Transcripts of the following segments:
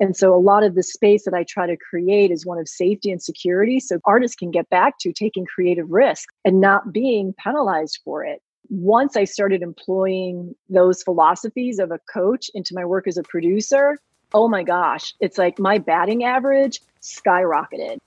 And so a lot of the space that I try to create is one of safety and security so artists can get back to taking creative risks and not being penalized for it. Once I started employing those philosophies of a coach into my work as a producer, oh my gosh, it's like my batting average skyrocketed.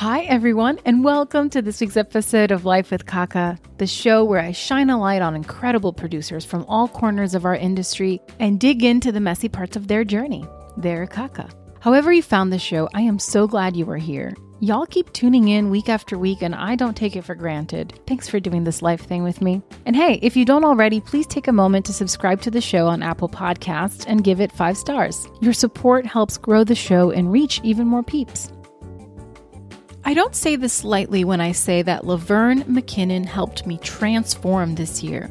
Hi, everyone, and welcome to this week's episode of Life with Kaka, the show where I shine a light on incredible producers from all corners of our industry and dig into the messy parts of their journey, their Kaka. However, you found the show, I am so glad you are here. Y'all keep tuning in week after week, and I don't take it for granted. Thanks for doing this life thing with me. And hey, if you don't already, please take a moment to subscribe to the show on Apple Podcasts and give it five stars. Your support helps grow the show and reach even more peeps. I don't say this lightly when I say that Laverne McKinnon helped me transform this year.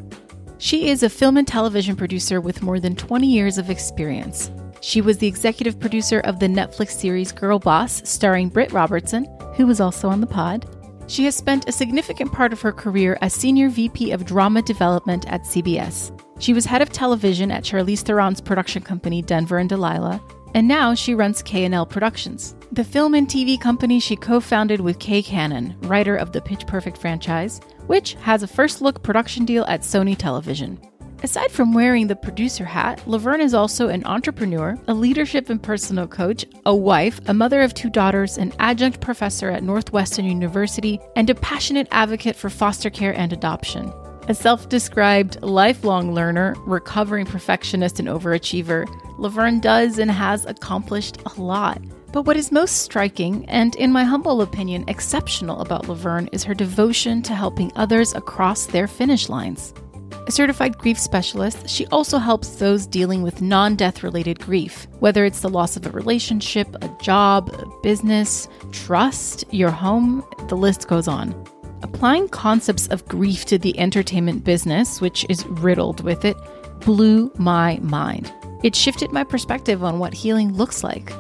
She is a film and television producer with more than 20 years of experience. She was the executive producer of the Netflix series Girl Boss, starring Britt Robertson, who was also on the pod. She has spent a significant part of her career as Senior VP of Drama Development at CBS. She was head of television at Charlize Theron's production company, Denver and Delilah, and now she runs K&L Productions, the film and TV company she co-founded with Kay Cannon, writer of the Pitch Perfect franchise, which has a first look production deal at Sony Television. Aside from wearing the producer hat, Laverne is also an entrepreneur, a leadership and personal coach, a wife, a mother of two daughters, an adjunct professor at Northwestern University, and a passionate advocate for foster care and adoption. A self described lifelong learner, recovering perfectionist, and overachiever, Laverne does and has accomplished a lot. But what is most striking, and in my humble opinion, exceptional about Laverne is her devotion to helping others across their finish lines. A certified grief specialist, she also helps those dealing with non death related grief, whether it's the loss of a relationship, a job, a business, trust, your home, the list goes on. Applying concepts of grief to the entertainment business, which is riddled with it, blew my mind. It shifted my perspective on what healing looks like.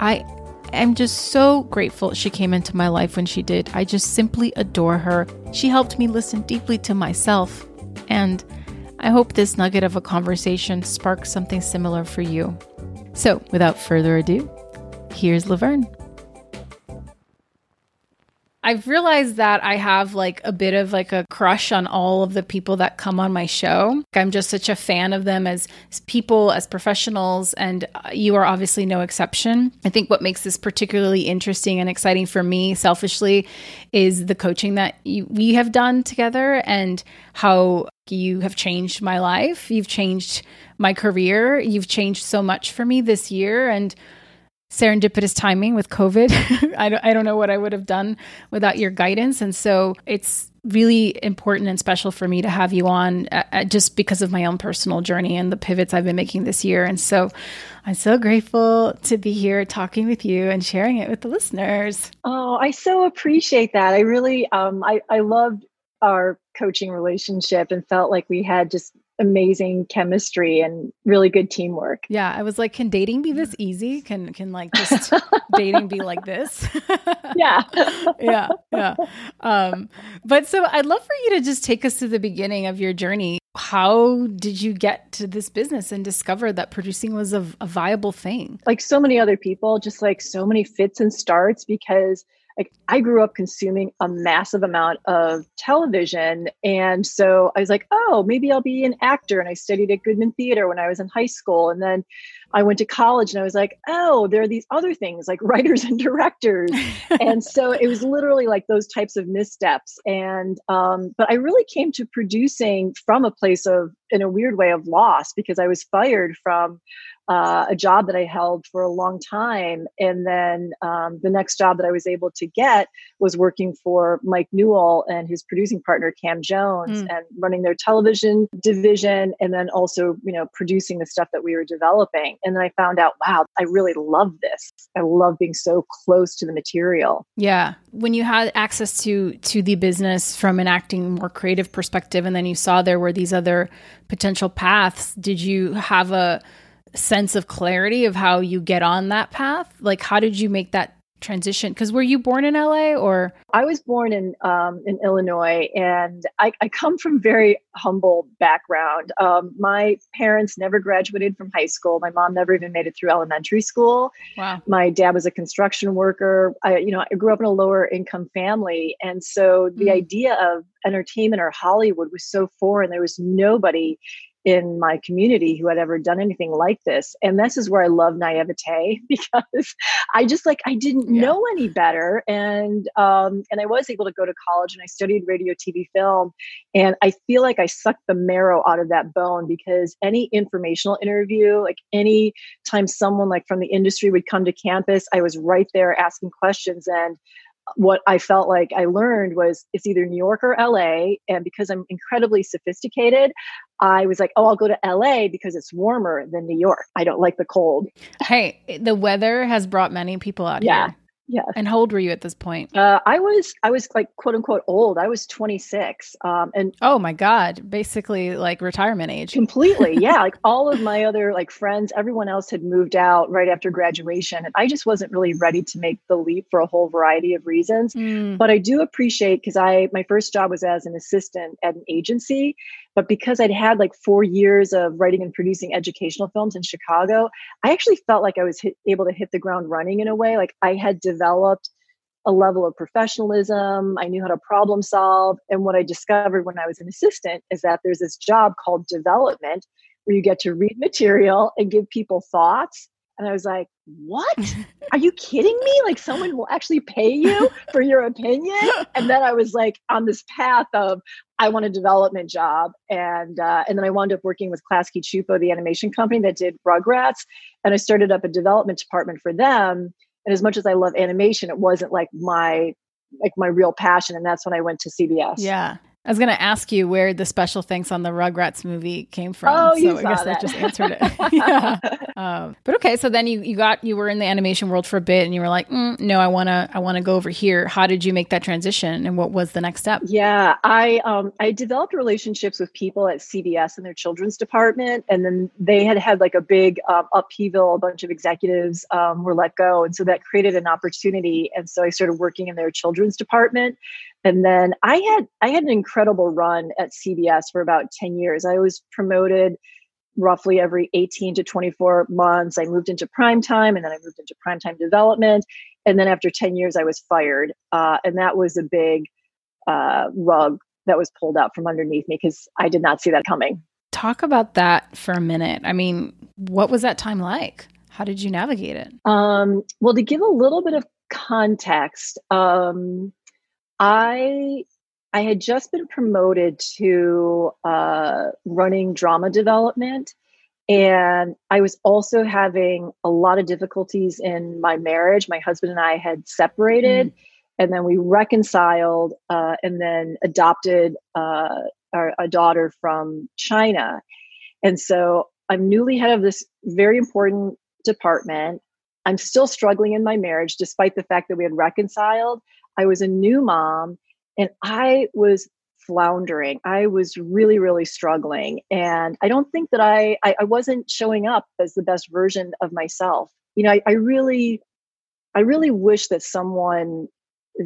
I am just so grateful she came into my life when she did. I just simply adore her. She helped me listen deeply to myself, and I hope this nugget of a conversation sparks something similar for you. So, without further ado, here's Laverne. I've realized that I have like a bit of like a crush on all of the people that come on my show. I'm just such a fan of them as, people, as professionals, and uh, you are obviously no exception. I think what makes this particularly interesting and exciting for me, selfishly, is the coaching that you, we have done together and how you have changed my life. You've changed my career. You've changed so much for me this year. And serendipitous timing with COVID. I, don't, I don't know what I would have done without your guidance. And so it's really important and special for me to have you on uh, uh, just because of my own personal journey and the pivots I've been making this year. And so I'm so grateful to be here talking with you and sharing it with the listeners. Oh, I so appreciate that. I really, um, I, I loved our coaching relationship and felt like we had just amazing chemistry and really good teamwork. Yeah, I was like, can dating be this easy? Can can like just dating be like this? yeah. yeah. Yeah. Um, but so I'd love for you to just take us to the beginning of your journey. How did you get to this business and discover that producing was a, a viable thing? Like so many other people, just like so many fits and starts because like I grew up consuming a massive amount of television. And so I was like, oh, maybe I'll be an actor. And I studied at Goodman Theater when I was in high school. And then I went to college and I was like, oh, there are these other things like writers and directors. and so it was literally like those types of missteps. And, um, but I really came to producing from a place of, in a weird way, of loss because I was fired from uh, a job that I held for a long time. And then um, the next job that I was able to get was working for Mike Newell and his producing partner, Cam Jones, mm. and running their television division. And then also, you know, producing the stuff that we were developing. And then I found out, wow, I really love this. I love being so close to the material. Yeah. When you had access to to the business from an acting more creative perspective, and then you saw there were these other potential paths, did you have a sense of clarity of how you get on that path? Like, how did you make that transition? Because were you born in LA or? I was born in um, in Illinois, and I, I, come from very humble background. Um, my parents never graduated from high school. My mom never even made it through elementary school. Wow. My dad was a construction worker. I, you know, I grew up in a lower income family, and so the mm. idea of entertainment or Hollywood was so foreign. There was nobody in my community who had ever done anything like this. And this is where I love naivete because I just like I didn't yeah. know any better. And um, and I was able to go to college and I studied radio, TV, film. And I feel like I sucked the marrow out of that bone because any informational interview, like any time someone like from the industry would come to campus, I was right there asking questions. And what I felt like I learned was it's either New York or LA. And because I'm incredibly sophisticated, I was like, oh, I'll go to LA because it's warmer than New York. I don't like the cold. Hey, the weather has brought many people out yeah. here. Yeah. And how old were you at this point? Uh, I was I was like quote unquote old. I was 26. Um, and oh my god, basically like retirement age. Completely. Yeah. like all of my other like friends, everyone else had moved out right after graduation, and I just wasn't really ready to make the leap for a whole variety of reasons. Mm. But I do appreciate because I my first job was as an assistant at an agency, but because I'd had like four years of writing and producing educational films in Chicago, I actually felt like I was hit, able to hit the ground running in a way. Like I had developed a level of professionalism. I knew how to problem solve. And what I discovered when I was an assistant is that there's this job called development where you get to read material and give people thoughts. And I was like, what? Are you kidding me? Like someone will actually pay you for your opinion? And then I was like on this path of I want a development job, and uh, and then I wound up working with Klasky Csupo, the animation company that did Rugrats, and I started up a development department for them. And as much as I love animation, it wasn't like my like my real passion, and that's when I went to CBS. Yeah, I was going to ask you where the special thanks on the Rugrats movie came from. Oh, you so saw I guess that. just answered it. yeah. Um, but okay, so then you, you got you were in the animation world for a bit, and you were like, mm, no, I want to I want to go over here. How did you make that transition, and what was the next step? Yeah, I um, I developed relationships with people at CBS and their children's department, and then they had had like a big um, upheaval. A bunch of executives um, were let go, and so that created an opportunity. And so I started working in their children's department and then i had i had an incredible run at cbs for about 10 years. I was promoted roughly every 18 to 24 months. I moved into prime time and then i moved into prime time development. And then after 10 years i was fired. Uh, and that was a big uh, rug that was pulled out from underneath me because i did not see that coming. Talk about that for a minute. I mean what was that time like? How did you navigate it? Um, well to give a little bit of context um, I I had just been promoted to uh, running drama development, and I was also having a lot of difficulties in my marriage. My husband and I had separated, mm. and then we reconciled, uh, and then adopted uh, our, a daughter from China. And so I'm newly head of this very important department. I'm still struggling in my marriage, despite the fact that we had reconciled. I was a new mom and I was floundering. I was really, really struggling. And I don't think that I, I, I wasn't showing up as the best version of myself. You know, I, I really, I really wish that someone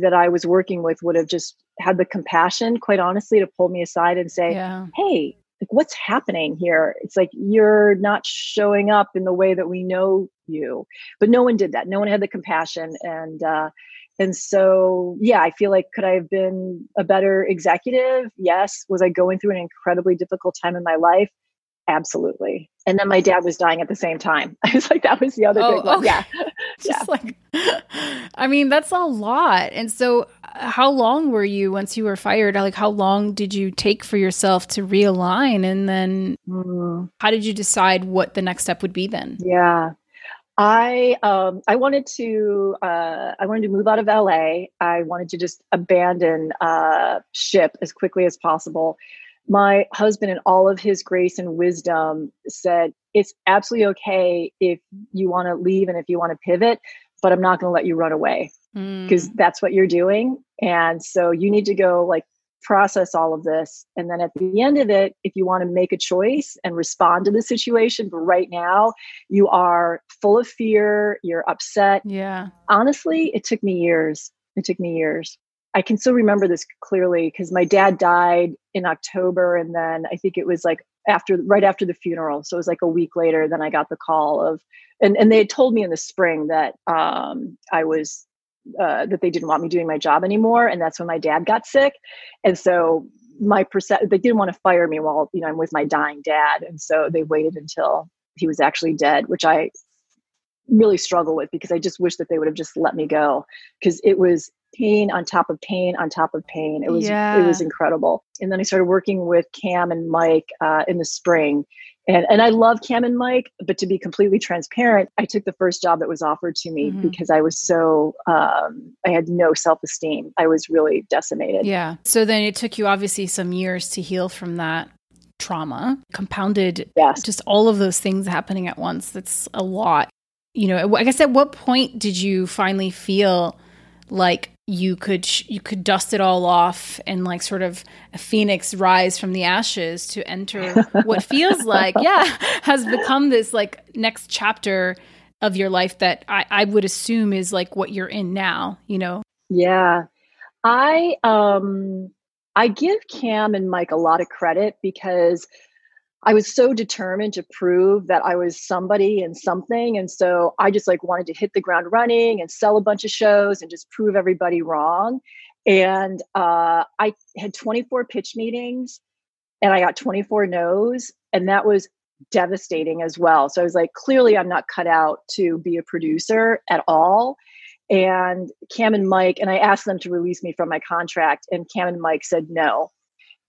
that I was working with would have just had the compassion, quite honestly, to pull me aside and say, yeah. Hey, like what's happening here? It's like you're not showing up in the way that we know you. But no one did that. No one had the compassion. And uh and so, yeah, I feel like could I have been a better executive? Yes. Was I going through an incredibly difficult time in my life? Absolutely. And then my dad was dying at the same time. I was like, that was the other oh, big one. Okay. Yeah. Just yeah. like, I mean, that's a lot. And so, how long were you once you were fired? Like, how long did you take for yourself to realign? And then, mm. how did you decide what the next step would be then? Yeah. I um, I wanted to uh, I wanted to move out of LA. I wanted to just abandon uh, ship as quickly as possible. My husband, in all of his grace and wisdom, said it's absolutely okay if you want to leave and if you want to pivot, but I'm not going to let you run away because mm. that's what you're doing. And so you need to go like process all of this. And then at the end of it, if you want to make a choice and respond to the situation, but right now you are full of fear, you're upset. Yeah. Honestly, it took me years. It took me years. I can still remember this clearly because my dad died in October. And then I think it was like after, right after the funeral. So it was like a week later, then I got the call of, and, and they had told me in the spring that um, I was uh, that they didn't want me doing my job anymore, and that's when my dad got sick, and so my percent they didn't want to fire me while you know I'm with my dying dad, and so they waited until he was actually dead, which I really struggle with because I just wish that they would have just let me go because it was pain on top of pain on top of pain. It was yeah. it was incredible. And then I started working with Cam and Mike uh, in the spring, and and I love Cam and Mike, but to be completely transparent, I took the first job that was offered to me mm-hmm. because I was so um, I had no self esteem. I was really decimated. Yeah. So then it took you obviously some years to heal from that trauma, compounded yes. just all of those things happening at once. That's a lot. You know, I guess at what point did you finally feel like you could you could dust it all off and like sort of a phoenix rise from the ashes to enter what feels like yeah has become this like next chapter of your life that I, I would assume is like what you're in now you know? Yeah. I um i give cam and mike a lot of credit because I was so determined to prove that I was somebody and something. And so I just like wanted to hit the ground running and sell a bunch of shows and just prove everybody wrong. And uh, I had 24 pitch meetings and I got 24 no's. And that was devastating as well. So I was like, clearly, I'm not cut out to be a producer at all. And Cam and Mike, and I asked them to release me from my contract, and Cam and Mike said no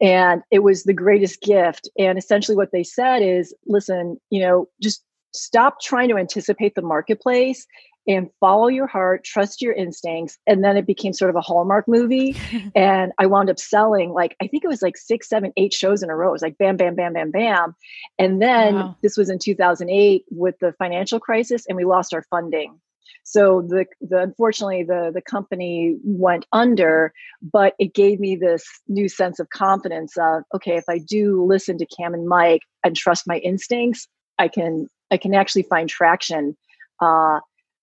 and it was the greatest gift. And essentially what they said is listen you know just stop trying to anticipate the marketplace and follow your heart trust your instincts. And then it became sort of a hallmark movie. And i wound up selling like i think it was like six seven eight shows in a row. It was like bam bam bam bam bam. And then wow. this was in 2008 with the financial crisis and we lost our funding so the, the unfortunately the the company went under, but it gave me this new sense of confidence of okay, if I do listen to Cam and Mike and trust my instincts, I can I can actually find traction. Uh,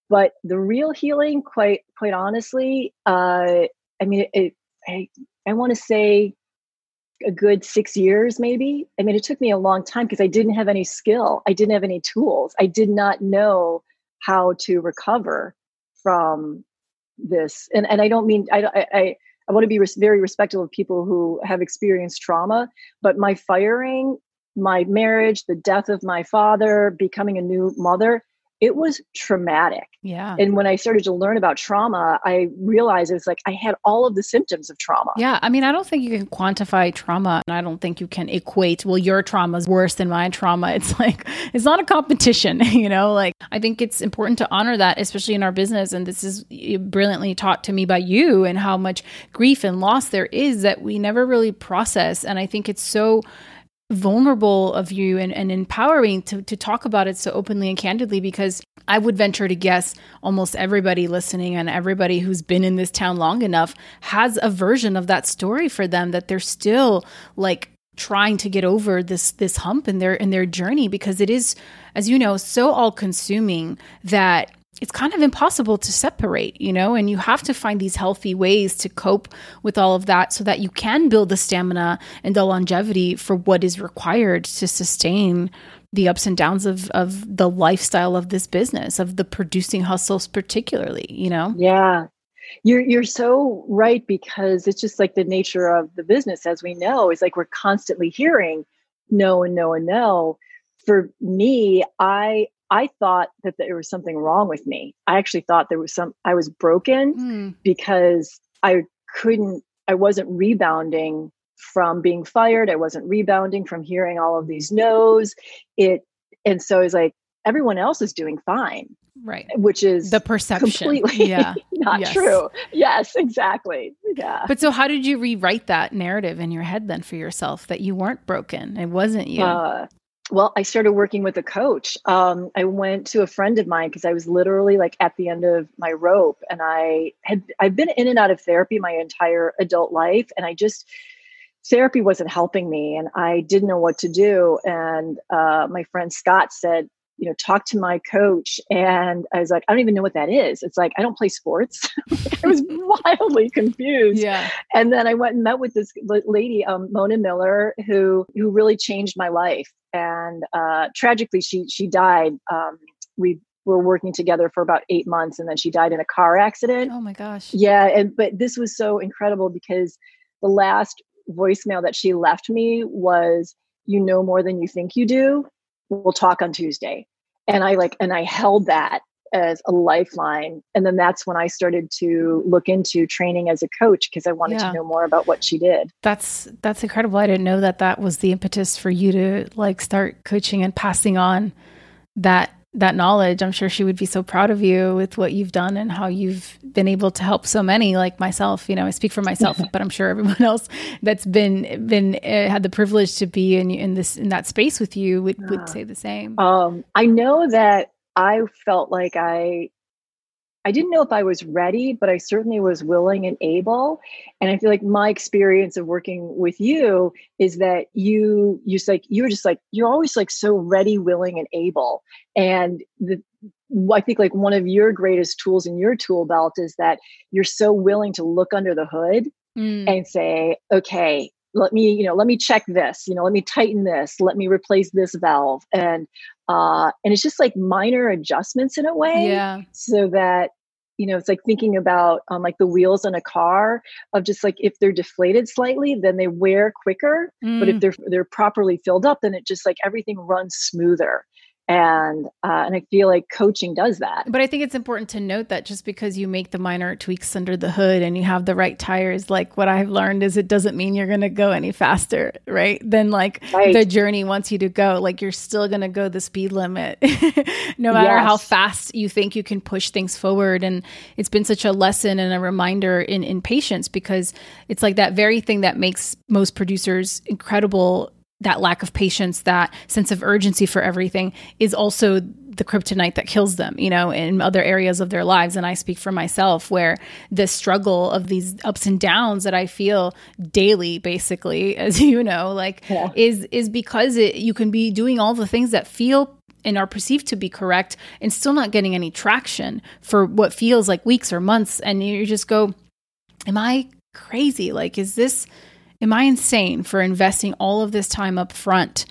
but the real healing, quite quite honestly, uh, I mean, it, it I I want to say a good six years maybe. I mean it took me a long time because i didn't have any skill. I didn't have any tools. I did not know how to recover from this and and i don't mean i i i want to be res- very respectful of people who have experienced trauma but my firing my marriage the death of my father becoming a new mother it was traumatic. Yeah. And when I started to learn about trauma, I realized it's like I had all of the symptoms of trauma. Yeah. I mean, I don't think you can quantify trauma. And I don't think you can equate, well, your trauma is worse than my trauma. It's like, it's not a competition, you know? Like, I think it's important to honor that, especially in our business. And this is eh, brilliantly taught to me by you and how much grief and loss there is that we never really process. And I think it's so vulnerable of you and, and empowering to, to talk about it so openly and candidly because I would venture to guess almost everybody listening and everybody who's been in this town long enough has a version of that story for them that they're still like trying to get over this this hump in their in their journey because it is as you know so all consuming that it's kind of impossible to separate, you know, and you have to find these healthy ways to cope with all of that so that you can build the stamina and the longevity for what is required to sustain the ups and downs of of the lifestyle of this business, of the producing hustles particularly, you know? Yeah. You're you're so right because it's just like the nature of the business as we know, is like we're constantly hearing no and no and no. For me, I I thought that there was something wrong with me. I actually thought there was some, I was broken mm. because I couldn't, I wasn't rebounding from being fired. I wasn't rebounding from hearing all of these no's. It, and so it's like, everyone else is doing fine. Right. Which is the perception. Completely yeah. not yes. true. Yes, exactly. Yeah. But so how did you rewrite that narrative in your head then for yourself that you weren't broken? It wasn't you. Uh, well, I started working with a coach. Um, I went to a friend of mine because I was literally like at the end of my rope, and I had I've been in and out of therapy my entire adult life, and I just therapy wasn't helping me and I didn't know what to do. And uh, my friend Scott said, you know, talk to my coach. And I was like, I don't even know what that is. It's like, I don't play sports. I was wildly confused. Yeah. And then I went and met with this lady, um, Mona Miller, who, who really changed my life. And uh, tragically, she, she died. Um, we were working together for about eight months and then she died in a car accident. Oh my gosh. Yeah. And, but this was so incredible because the last voicemail that she left me was, you know more than you think you do. We'll talk on Tuesday and i like and i held that as a lifeline and then that's when i started to look into training as a coach because i wanted yeah. to know more about what she did that's that's incredible i didn't know that that was the impetus for you to like start coaching and passing on that that knowledge i'm sure she would be so proud of you with what you've done and how you've been able to help so many like myself you know i speak for myself but i'm sure everyone else that's been been uh, had the privilege to be in in this in that space with you would, would say the same. Um i know that i felt like i I didn't know if I was ready, but I certainly was willing and able. And I feel like my experience of working with you is that you you just like you're just like you're always like so ready, willing, and able. And the I think like one of your greatest tools in your tool belt is that you're so willing to look under the hood mm. and say, okay, let me you know let me check this you know let me tighten this let me replace this valve and uh and it's just like minor adjustments in a way yeah so that you know it's like thinking about um, like the wheels on a car of just like if they're deflated slightly then they wear quicker mm. but if mm. they're they're properly filled up then it just like everything runs smoother and uh, and I feel like coaching does that. But I think it's important to note that just because you make the minor tweaks under the hood and you have the right tires, like what I've learned is it doesn't mean you're going to go any faster, right? Than like right. the journey wants you to go. Like you're still going to go the speed limit, no matter yes. how fast you think you can push things forward. And it's been such a lesson and a reminder in in patience because it's like that very thing that makes most producers incredible that lack of patience, that sense of urgency for everything is also the kryptonite that kills them, you know, in other areas of their lives. And I speak for myself, where the struggle of these ups and downs that I feel daily, basically, as you know, like yeah. is is because it, you can be doing all the things that feel and are perceived to be correct and still not getting any traction for what feels like weeks or months. And you just go, Am I crazy? Like, is this Am I insane for investing all of this time up front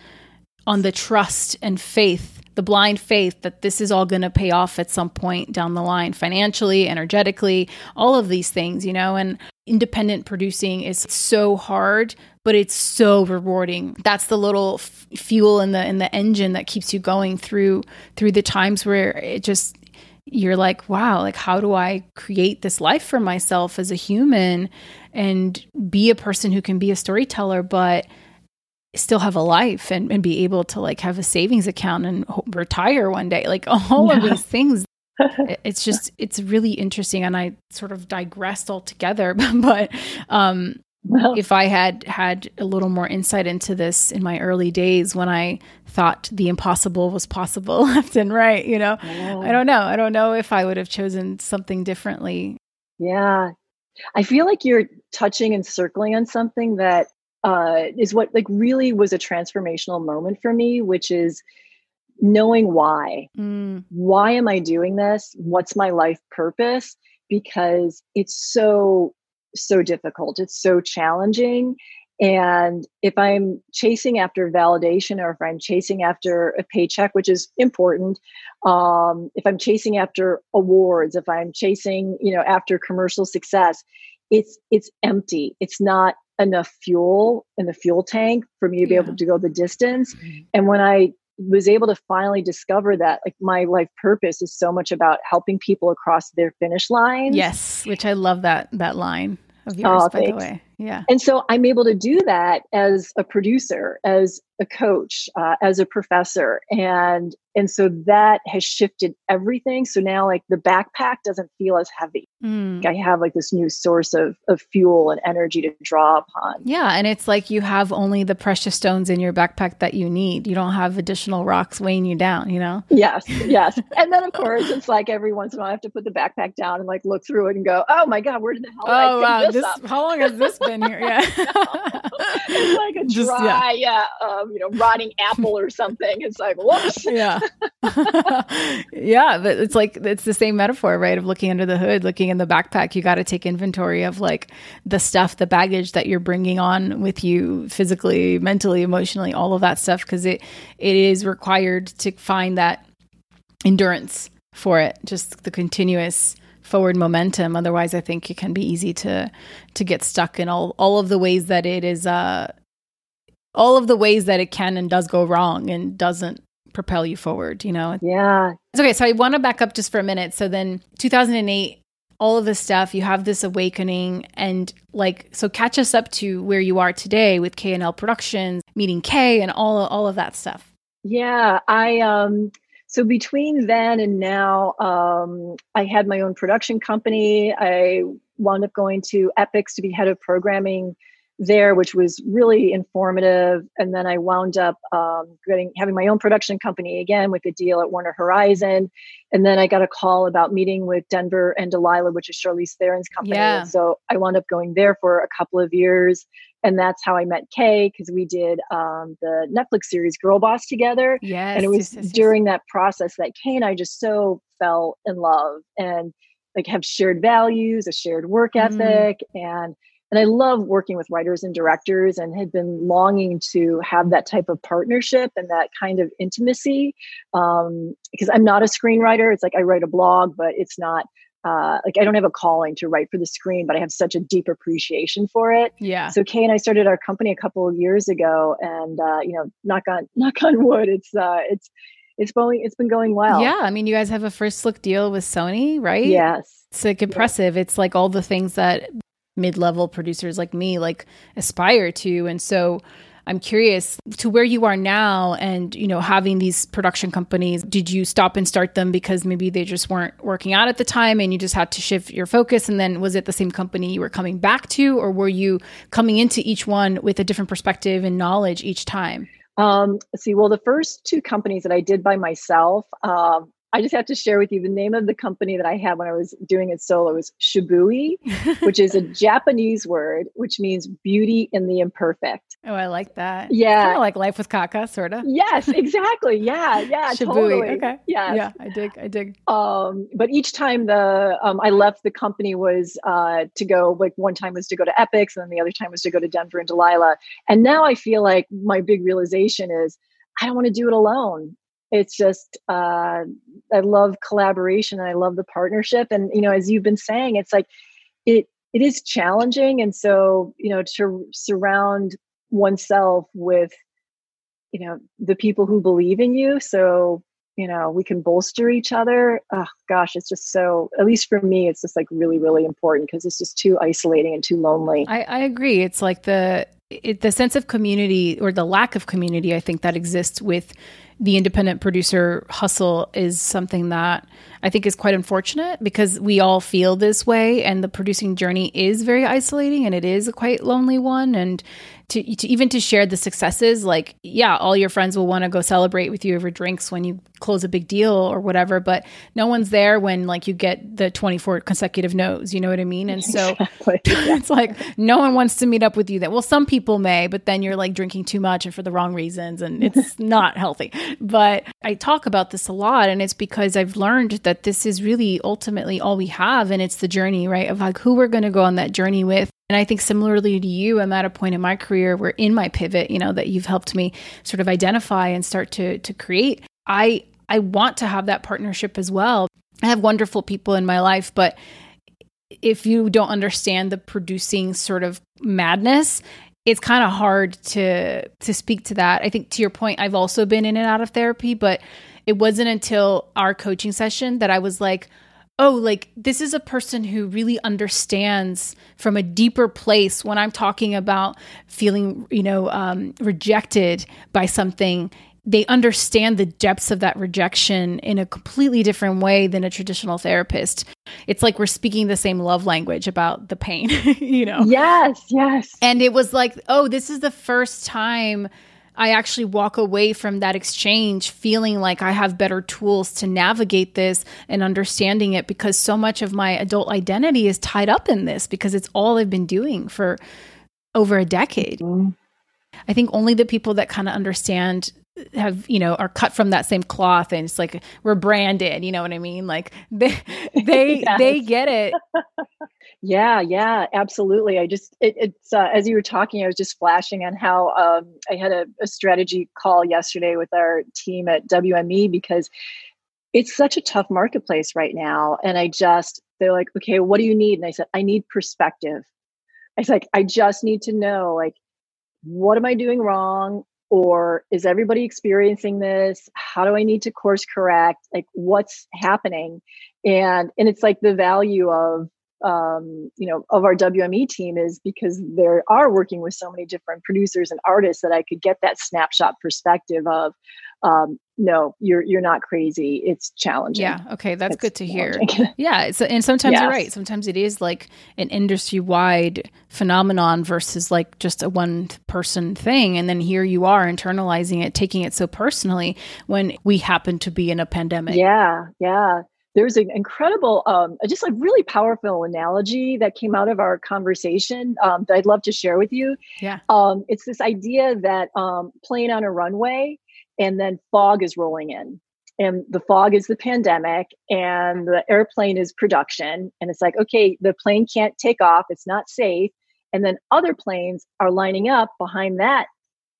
on the trust and faith, the blind faith that this is all going to pay off at some point down the line, financially, energetically, all of these things, you know? And independent producing is so hard but it's so rewarding that's the little f- fuel in the in the engine that keeps you going through through the times where it just you're like, wow, like how do I create this life for myself as a human and be a person who can be a storyteller, but still have a life and, and be able to like have a savings account and retire one day, like all yeah. of these things. it's just it's really interesting and i sort of digressed altogether but um well, if I had had a little more insight into this in my early days when I thought the impossible was possible left and right, you know, yeah. I don't know. I don't know if I would have chosen something differently. Yeah. I feel like you're touching and circling on something that uh, is what like really was a transformational moment for me, which is knowing why. Mm. Why am I doing this? What's my life purpose? Because it's so so difficult. It's so challenging. And if I'm chasing after validation or if I'm chasing after a paycheck, which is important, um, if I'm chasing after awards, if I'm chasing, you know, after commercial success, it's it's empty. It's not enough fuel in the fuel tank for me to be yeah. able to go the distance. Mm-hmm. And when I was able to finally discover that like my life purpose is so much about helping people across their finish line. Yes, which I love that that line of oh, yours, oh, by thanks. the way. Yeah. And so I'm able to do that as a producer, as a coach, uh, as a professor, and and so that has shifted everything. So now, like the backpack doesn't feel as heavy. Mm. I have like this new source of of fuel and energy to draw upon. Yeah, and it's like you have only the precious stones in your backpack that you need. You don't have additional rocks weighing you down. You know. Yes, yes. and then of course it's like every once in a while I have to put the backpack down and like look through it and go, oh my god, where did the hell? Oh wow, this, this how long has this been? in here. Yeah. it's like a Just- dry, yeah, um, you know, rotting apple or something. It's like, whoops. yeah. yeah, but it's like it's the same metaphor, right? Of looking under the hood, looking in the backpack. You got to take inventory of like the stuff, the baggage that you're bringing on with you physically, mentally, emotionally, all of that stuff because it it is required to find that endurance for it, just the continuous forward momentum. Otherwise, I think it can be easy to to get stuck in all all of the ways that it is uh all of the ways that it can and does go wrong and doesn't propel you forward, you know. Yeah. It's okay. So I want to back up just for a minute. So then 2008 all of this stuff, you have this awakening and like so catch us up to where you are today with K and L Productions, meeting Kay and all all of that stuff. Yeah, I um so between then and now um I had my own production company. I wound up going to Epix to be head of programming there, which was really informative. And then I wound up um, getting having my own production company again with a deal at Warner Horizon. And then I got a call about meeting with Denver and Delilah, which is Charlize Theron's company. Yeah. So I wound up going there for a couple of years. And that's how I met Kay because we did um, the Netflix series Girl Boss together Yes. and it was yes, yes, during that process that Kay and I just so fell in love and like have shared values, a shared work Mm. ethic, and and I love working with writers and directors and had been longing to have that type of partnership and that kind of intimacy um, because I'm not a screenwriter. It's like I write a blog, but it's not uh, like I don't have a calling to write for the screen, but I have such a deep appreciation for it. Yeah. So Kay and I started our company a couple of years ago, and uh, you know, knock on knock on wood, it's uh, it's it's going it's been going well. Yeah. I mean, you guys have a first look deal with Sony, right? Yes. It's like impressive. It's like all the things that mid-level producers like me like aspire to. And so I'm curious to where you are now and you know having these production companies did you stop and start them because maybe they just weren't working out at the time and you just had to shift your focus and then was it the same company you were coming back to or were you coming into each one with a different perspective and knowledge each time Um, see. Well, the first two companies that I did by myself, um, I just have to share with you the name of the company that I had when I was doing it solo was Shibui, which is a Japanese word which means beauty in the imperfect. oh I like that Yeah. kind of like life with Kaka sort of Yes, exactly. Yeah, yeah, Shibui. totally. Okay. Yes. yeah I dig I dig um but each time the um i left the company was uh to go like one time was to go to Epix and then the other time was to go to denver and delilah and now i feel like my big realization is i don't want to do it alone it's just uh i love collaboration and i love the partnership and you know as you've been saying it's like it it is challenging and so you know to surround oneself with you know the people who believe in you so you know we can bolster each other oh gosh it's just so at least for me it's just like really really important because it's just too isolating and too lonely I, I agree. It's like the it, the sense of community or the lack of community. I think that exists with the independent producer hustle is something that I think is quite unfortunate because we all feel this way, and the producing journey is very isolating, and it is a quite lonely one. And to, to even to share the successes, like yeah, all your friends will want to go celebrate with you over drinks when you close a big deal or whatever, but no one's there when like you get the twenty four consecutive no's. You know what I mean? And so Exactly. it's like no one wants to meet up with you that well some people may but then you're like drinking too much and for the wrong reasons and it's not healthy but i talk about this a lot and it's because i've learned that this is really ultimately all we have and it's the journey right of like who we're going to go on that journey with and I think similarly to you, I'm at a point in my career where in my pivot, you know, that you've helped me sort of identify and start to to create. I I want to have that partnership as well. I have wonderful people in my life, but if you don't understand the producing sort of madness, it's kind of hard to to speak to that. I think to your point, I've also been in and out of therapy, but it wasn't until our coaching session that I was like, oh, like this is a person who really understands from a deeper place when I'm talking about feeling, you know, um, rejected by something. They understand the depths of that rejection in a completely different way than a traditional therapist. It's like we're speaking the same love language about the pain, you know? yes yes And it was like, oh, this is the first time I actually walk away from that exchange feeling like I have better tools to navigate this and understanding it because so much of my adult identity is tied up in this because it's all I've been doing for over a decade. Mm-hmm. I think only the people that kind of understand have you know are cut from that same cloth and it's like we're branded you know what i mean? Like they they yes. they get it. Yeah yeah absolutely. I just it, it's uh, as you were talking i was just flashing on how um, i had a, a strategy call yesterday with our team at wme because it's such a tough marketplace right now. And i just they're like okay what do you need? And i said i need perspective. I was like i just need to know like what am I doing wrong? Or is everybody experiencing this? How do I need to course correct? Like what's happening? And and it's like the value of um, you know, of our WME team is because they are working with so many different producers and artists that I could get that snapshot perspective of, um, no, you're you're not crazy. It's challenging. Yeah. Okay, that's it's good to hear. yeah. It's, and sometimes yes. you're right. Sometimes it is like an industry wide phenomenon versus like just a one person thing. And then here you are internalizing it, taking it so personally when we happen to be in a pandemic. Yeah. Yeah there's an incredible, um, just like really powerful analogy that came out of our conversation um, that I'd love to share with you. Yeah. Um, it's this idea that um, playing on a runway and then fog is rolling in. And the fog is the pandemic, and the airplane is production. And it's like, okay, the plane can't take off, it's not safe. And then other planes are lining up behind that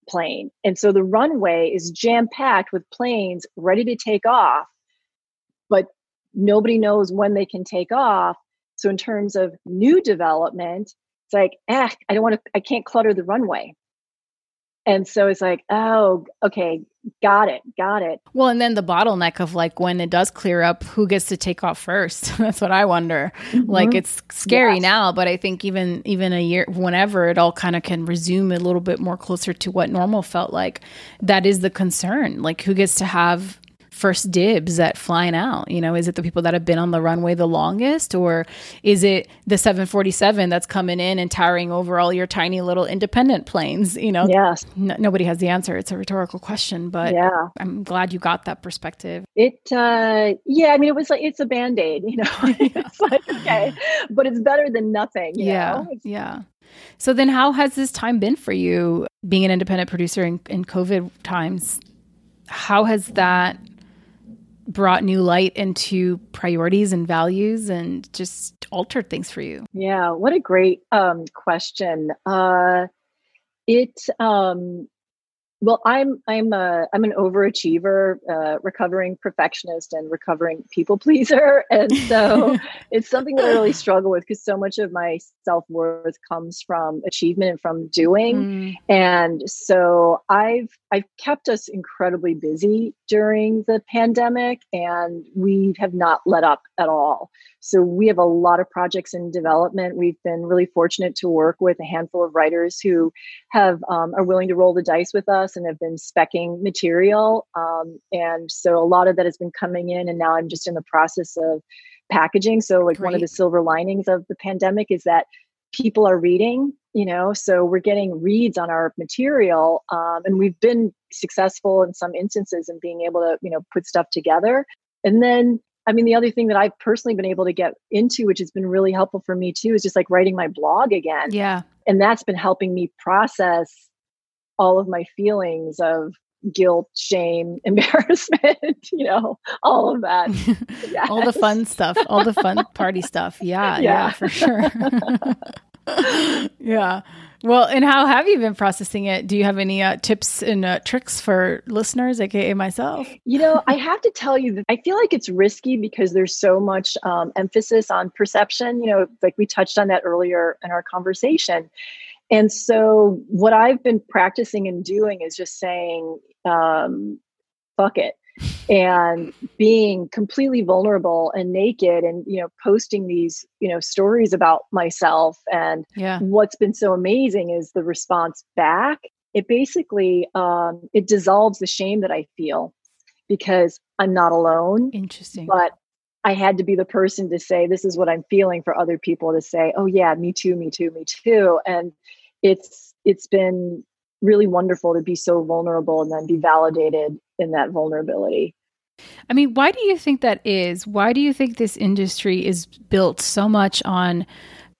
plane. And so the runway is jam packed with planes ready to take off. But nobody knows when they can take off. So in terms of new development, it's like, ah, I don't want to, I can't clutter the runway. And so it's like, oh, okay, got it, got it. Well, and then the bottleneck of like when it does clear up, who gets to take off first? That's what I wonder. Mm-hmm. Like it's scary yes. now, but I think even even a year, whenever it all kind of can resume a little bit more closer to what normal felt like, that is the concern. Like who gets to have first dibs at flying out? You know, is it the people that have been on the runway the longest, or is it the 747 that's coming in and towering over all your tiny little independent planes? You know, yes. N- nobody has the answer. It's a rhetorical question, but yeah, I'm glad you got that perspective. It, uh, yeah, I mean, it was like it's a band aid. You know, it's like okay, but it's better than nothing. yeah, yeah. So then, how has this time been for you, being an independent producer in, in COVID times? How has that brought new light into priorities and values and just altered things for you? Yeah, what a great um, question. Uh, it um, well, I'm I'm a I'm an overachiever, uh, recovering perfectionist, and recovering people pleaser, and so it's something that I really struggle with because so much of my self worth comes from achievement and from doing, mm. and so I've I've kept us incredibly busy during the pandemic, and we have not let up at all. So we have a lot of projects in development. We've been really fortunate to work with a handful of writers who have um, are willing to roll the dice with us and have been specking material. Um, and so a lot of that has been coming in, and now I'm just in the process of packaging. So like Great. one of the silver linings of the pandemic is that people are reading you know so we're getting reads on our material um, and we've been successful in some instances in being able to you know put stuff together and then I mean, the other thing that I've personally been able to get into, which has been really helpful for me too, is just like writing my blog again. Yeah. And that's been helping me process all of my feelings of guilt, shame, embarrassment, you know, all of that. Yes. all the fun stuff, all the fun party stuff. Yeah, yeah, yeah for sure. yeah. Well, and how have you been processing it? Do you have any uh, tips and uh, tricks for listeners, aka myself? You know, I have to tell you that I feel like it's risky because there's so much um, emphasis on perception. You know, like we touched on that earlier in our conversation. And so, what I've been practicing and doing is just saying, um, fuck it and being completely vulnerable and naked and you know posting these you know stories about myself and yeah. what's been so amazing is the response back it basically um, it dissolves the shame that i feel because i'm not alone interesting but i had to be the person to say this is what i'm feeling for other people to say oh yeah me too me too me too and it's it's been really wonderful to be so vulnerable and then be validated in that vulnerability. I mean, why do you think that is? Why do you think this industry is built so much on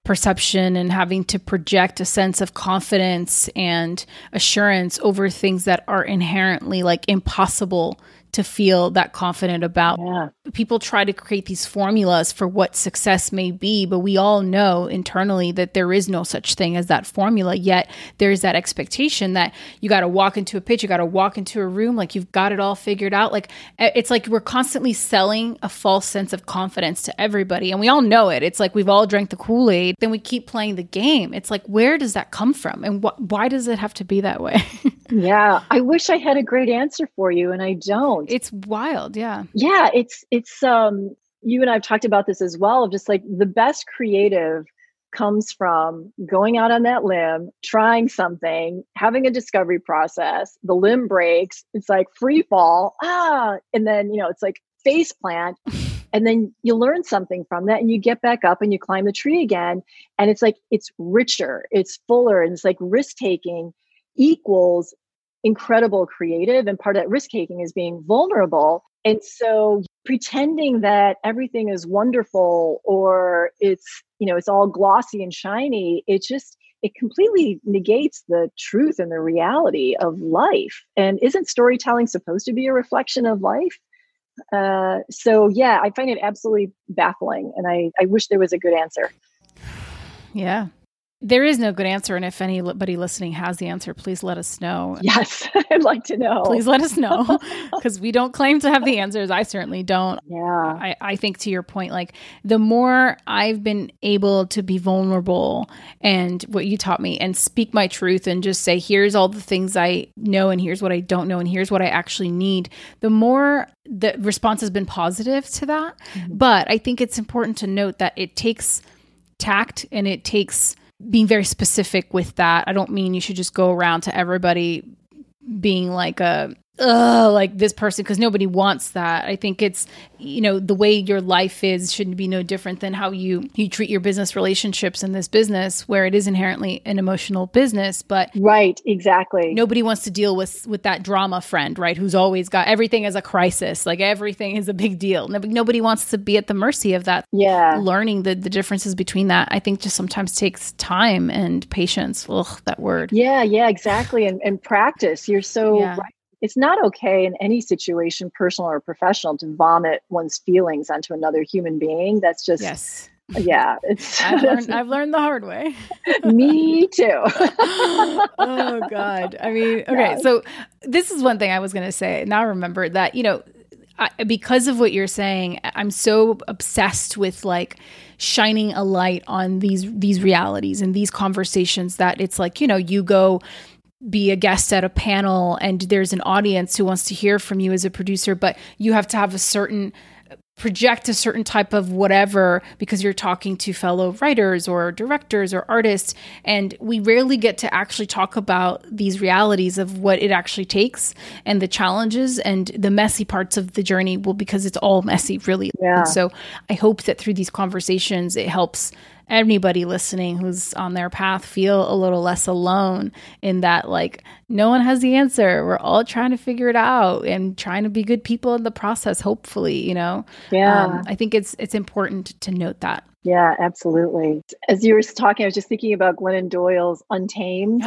perception and having to project a sense of confidence and assurance over things that are inherently like impossible to feel that confident about. Yeah. People try to create these formulas for what success may be, but we all know internally that there is no such thing as that formula. Yet there's that expectation that you got to walk into a pitch, you got to walk into a room like you've got it all figured out. Like it's like we're constantly selling a false sense of confidence to everybody, and we all know it. It's like we've all drank the Kool Aid, then we keep playing the game. It's like where does that come from, and wh- why does it have to be that way? yeah, I wish I had a great answer for you, and I don't. It's wild, yeah. Yeah, it's it's um you and I've talked about this as well of just like the best creative comes from going out on that limb, trying something, having a discovery process, the limb breaks, it's like free fall, ah, and then you know, it's like face plant. And then you learn something from that and you get back up and you climb the tree again. And it's like it's richer, it's fuller, and it's like risk taking equals incredible creative and part of that risk taking is being vulnerable. And so pretending that everything is wonderful or it's you know it's all glossy and shiny it just it completely negates the truth and the reality of life. And isn't storytelling supposed to be a reflection of life? Uh, so yeah i find it absolutely baffling and I, I wish there was a good answer. Yeah there is no good answer. And if anybody listening has the answer, please let us know. Yes, I'd like to know. Please let us know because we don't claim to have the answers. I certainly don't. Yeah. I, I think to your point, like the more I've been able to be vulnerable and what you taught me and speak my truth and just say, here's all the things I know and here's what I don't know and here's what I actually need, the more the response has been positive to that. Mm-hmm. But I think it's important to note that it takes tact and it takes being very specific with that. I don't mean you should just go around to everybody being like a ugh, like this person because nobody wants that. I think it's you know the way your life is shouldn't be no different than how you you treat your business relationships in this business where it is inherently an emotional business. But right, exactly. Nobody wants to deal with with that drama friend, right? Who's always got everything as a crisis, like everything is a big deal. Nobody wants to be at the mercy of that. Yeah, learning the the differences between that, I think, just sometimes takes time and patience. Ugh, that word. Yeah, yeah, exactly, and and practice. You're so yeah. right it's not okay in any situation, personal or professional, to vomit one's feelings onto another human being. That's just yes. Yeah, it's. I've learned, I've learned the hard way. me too. oh God! I mean, okay. So this is one thing I was going to say. Now I remember that you know, I, because of what you're saying, I'm so obsessed with like shining a light on these these realities and these conversations that it's like you know you go be a guest at a panel and there's an audience who wants to hear from you as a producer, but you have to have a certain project a certain type of whatever because you're talking to fellow writers or directors or artists and we rarely get to actually talk about these realities of what it actually takes and the challenges and the messy parts of the journey well because it's all messy really yeah. so i hope that through these conversations it helps anybody listening who's on their path feel a little less alone in that like no one has the answer. We're all trying to figure it out and trying to be good people in the process hopefully you know? Yeah. Um, i think it's it's important to note that. Yeah absolutely. As you were talking i was just thinking about glennon doyle's untamed.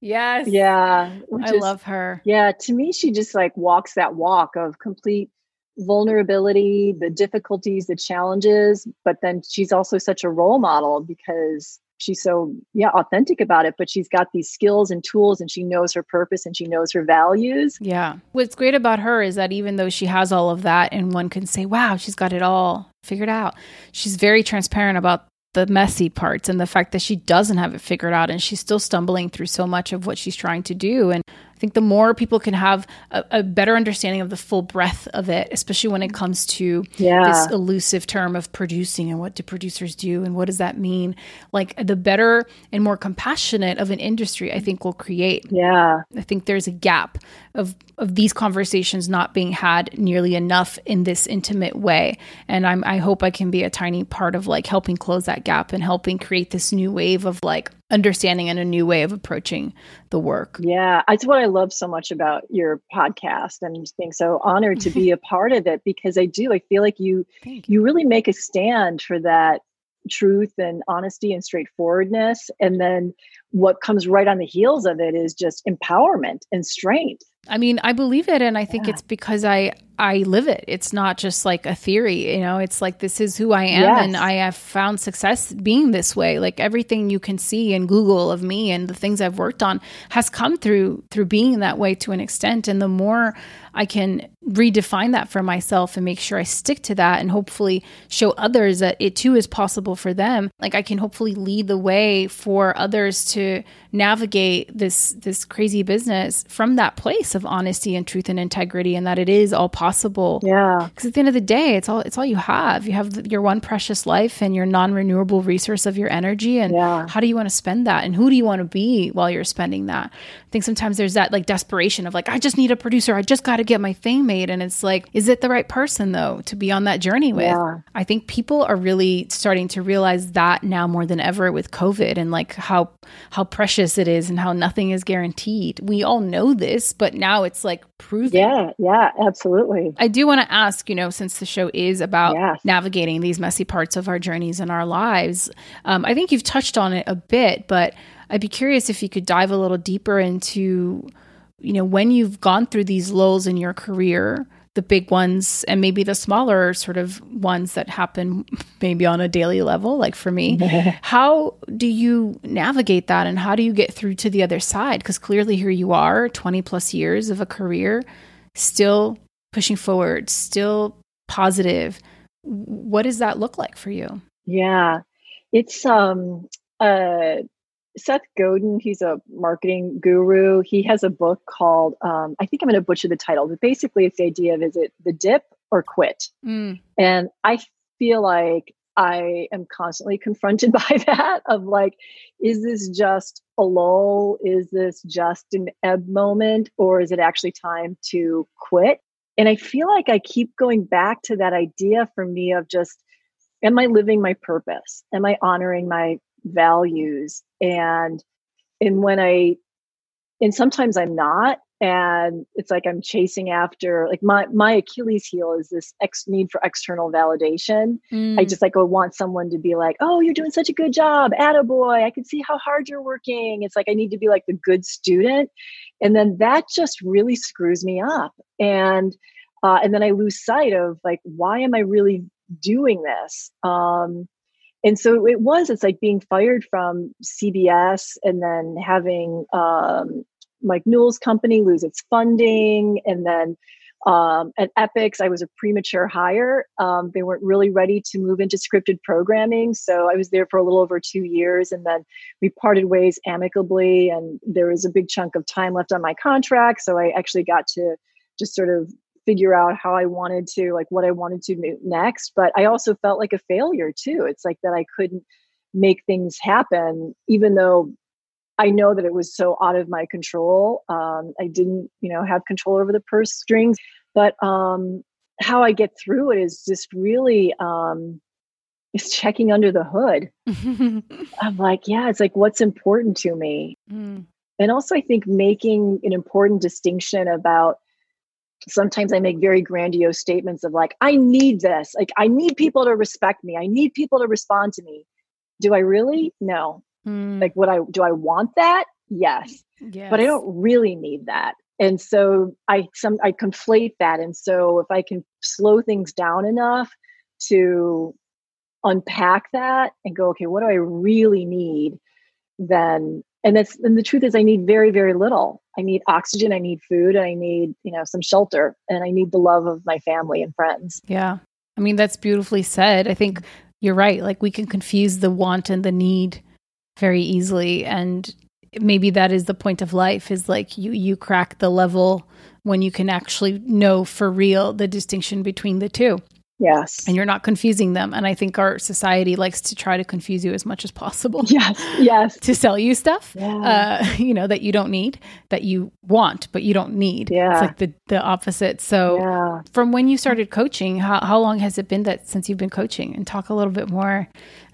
Yes. Yeah i is, love her. Yeah to me she just like walks that walk of complete vulnerability, the difficulties, the challenges, but then she's also such a role model because she's so yeah authentic about it but she's got these skills and tools and she knows her purpose and she knows her values. Yeah. What's great about her is that even though she has all of that and one can say wow she's got it all figured out she's very transparent about the messy parts and the fact that she doesn't have it figured out and she's still stumbling through so much of what she's trying to do. And think the more people can have a, a, better understanding of the full breadth of it, especially when it comes to yeah. this elusive term of producing and what do producers do and what does that mean, like the better and more compassionate of an industry, I think will create. Yeah. I think there's a gap of of these conversations not being had nearly enough in this intimate way. And I'm I hope I can be a tiny part of like helping close that gap and helping create this new wave of like understanding and a new way of approaching the work. Yeah, it's what I love so much about your podcast and being so honored to be a part of it because I do I feel like you, you, you really make a stand for that truth and honesty and straightforwardness. And then what comes right on the heels of it is just empowerment and strength. I mean, I believe it and I think yeah. it's because I I live it. It's not just like a theory, you know, it's like this is who I am yes. and I have found success being this way. Like everything you can see in Google of me and the things I've worked on has come through through being that way to an extent and the more I can redefine that for myself and make sure I stick to that and hopefully show others that it too is possible for them. Like I can hopefully lead the way for others to navigate this this crazy business from that place of honesty and truth and integrity and that it is all possible. Yeah. Cuz at the end of the day, it's all it's all you have. You have your one precious life and your non-renewable resource of your energy and yeah. how do you want to spend that and who do you want to be while you're spending that? I think sometimes there's that like desperation of like I just need a producer. I just got to get my thing made and it's like is it the right person though to be on that journey with? Yeah. I think people are really starting to realize that now more than ever with COVID and like how how precious it is and how nothing is guaranteed. We all know this, but now it's like proven. Yeah, yeah, absolutely. I do want to ask, you know, since the show is about yes. navigating these messy parts of our journeys and our lives, um, I think you've touched on it a bit, but I'd be curious if you could dive a little deeper into you know, when you've gone through these lulls in your career, the big ones and maybe the smaller sort of ones that happen maybe on a daily level, like for me, how do you navigate that and how do you get through to the other side? Because clearly here you are, 20 plus years of a career, still pushing forward, still positive. What does that look like for you? Yeah. It's um uh Seth Godin, he's a marketing guru. He has a book called, um, I think I'm going to butcher the title, but basically it's the idea of is it the dip or quit? Mm. And I feel like I am constantly confronted by that of like, is this just a lull? Is this just an ebb moment? Or is it actually time to quit? And I feel like I keep going back to that idea for me of just, am I living my purpose? Am I honoring my values and and when i and sometimes i'm not and it's like i'm chasing after like my my achilles heel is this ex need for external validation. Mm. i just like I want someone to be like oh you're doing such a good job attaboy. I can see how hard you're working. It's like i need to be like the good student. And then that just really screws me up. And uh, and then i lose sight of like why am i really doing this? Um and so it was it's like being fired from cbs and then having um, mike newell's company lose its funding and then um, at epix i was a premature hire um, they weren't really ready to move into scripted programming so i was there for a little over two years and then we parted ways amicably and there was a big chunk of time left on my contract so i actually got to just sort of figure out how I wanted to, like what I wanted to do next. But I also felt like a failure too. It's like that I couldn't make things happen, even though I know that it was so out of my control. Um, I didn't, you know, have control over the purse strings. But um, how I get through it is just really um, is checking under the hood. I'm like, yeah, it's like what's important to me. Mm. And also, I think making an important distinction about sometimes I make very grandiose statements of like, I need this. Like, I need people to respect me. I need people to respond to me. Do I really? No. Mm. Like, what I do I want that? Yes. yes. But I don't really need that. And so I some I conflate that. And so if I can slow things down enough to unpack that and go, okay, what do I really need? Then and that's and the truth is i need very very little i need oxygen i need food i need you know some shelter and i need the love of my family and friends yeah i mean that's beautifully said i think you're right like we can confuse the want and the need very easily and maybe that is the point of life is like you you crack the level when you can actually know for real the distinction between the two Yes. And you're not confusing them. And I think our society likes to try to confuse you as much as possible. Yes. Yes. to sell you stuff, yeah. uh, you know, that you don't need, that you want, but you don't need. Yeah. It's like the, the opposite. So yeah. from when you started coaching, how, how long has it been that since you've been coaching? And talk a little bit more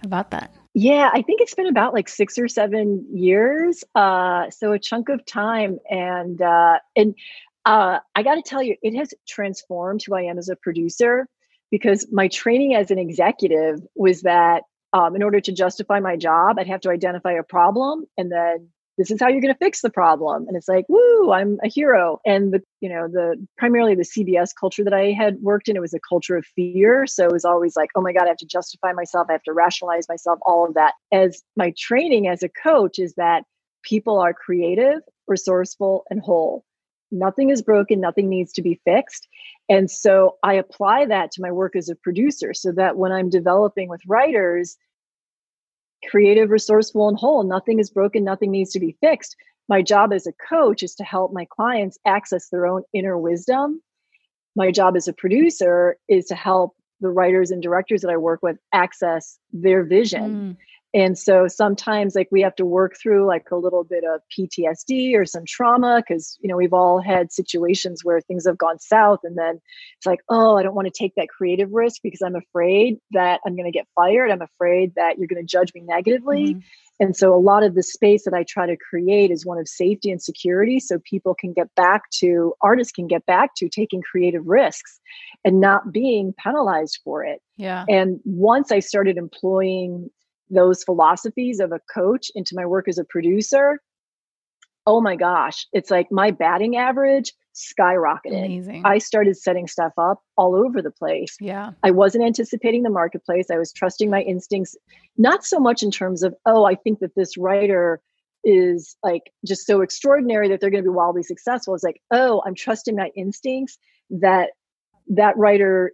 about that. Yeah, I think it's been about like six or seven years. Uh, so a chunk of time. And, uh, and, uh, I got to tell you, it has transformed who I am as a producer because my training as an executive was that um, in order to justify my job, I'd have to identify a problem and then this is how you're going to fix the problem and it's like woo i'm a hero. And the you know the primarily the cbs culture that i had worked in it was a culture of fear so it was always like oh my god i have to justify myself i have to rationalize myself all of that. As my training as a coach is that people are creative resourceful and whole. Nothing is broken nothing needs to be fixed and so i apply that to my work as a producer so that when i'm developing with writers creative, resourceful, and whole. Nothing is broken, nothing needs to be fixed. My job as a coach is to help my clients access their own inner wisdom. My job as a producer is to help the writers and directors that I work with access their vision. Mm and so sometimes like we have to work through like a little bit of ptsd or some trauma because you know we've all had situations where things have gone south and then it's like oh i don't want to take that creative risk because i'm afraid that i'm going to get fired. I'm afraid that you're going to judge me negatively. Mm-hmm. and so a lot of the space that i try to create is one of safety and security so people can get back to artists can get back to taking creative risks and not being penalized for it. Yeah. And once i started employing those philosophies of a coach into my work as a producer, oh my gosh, it's like my batting average skyrocketed. Amazing. I started setting stuff up all over the place. Yeah. I wasn't anticipating the marketplace. I was trusting my instincts, not so much in terms of, oh, I think that this writer is like just so extraordinary that they're going to be wildly successful. It's like, oh, I'm trusting my instincts that that writer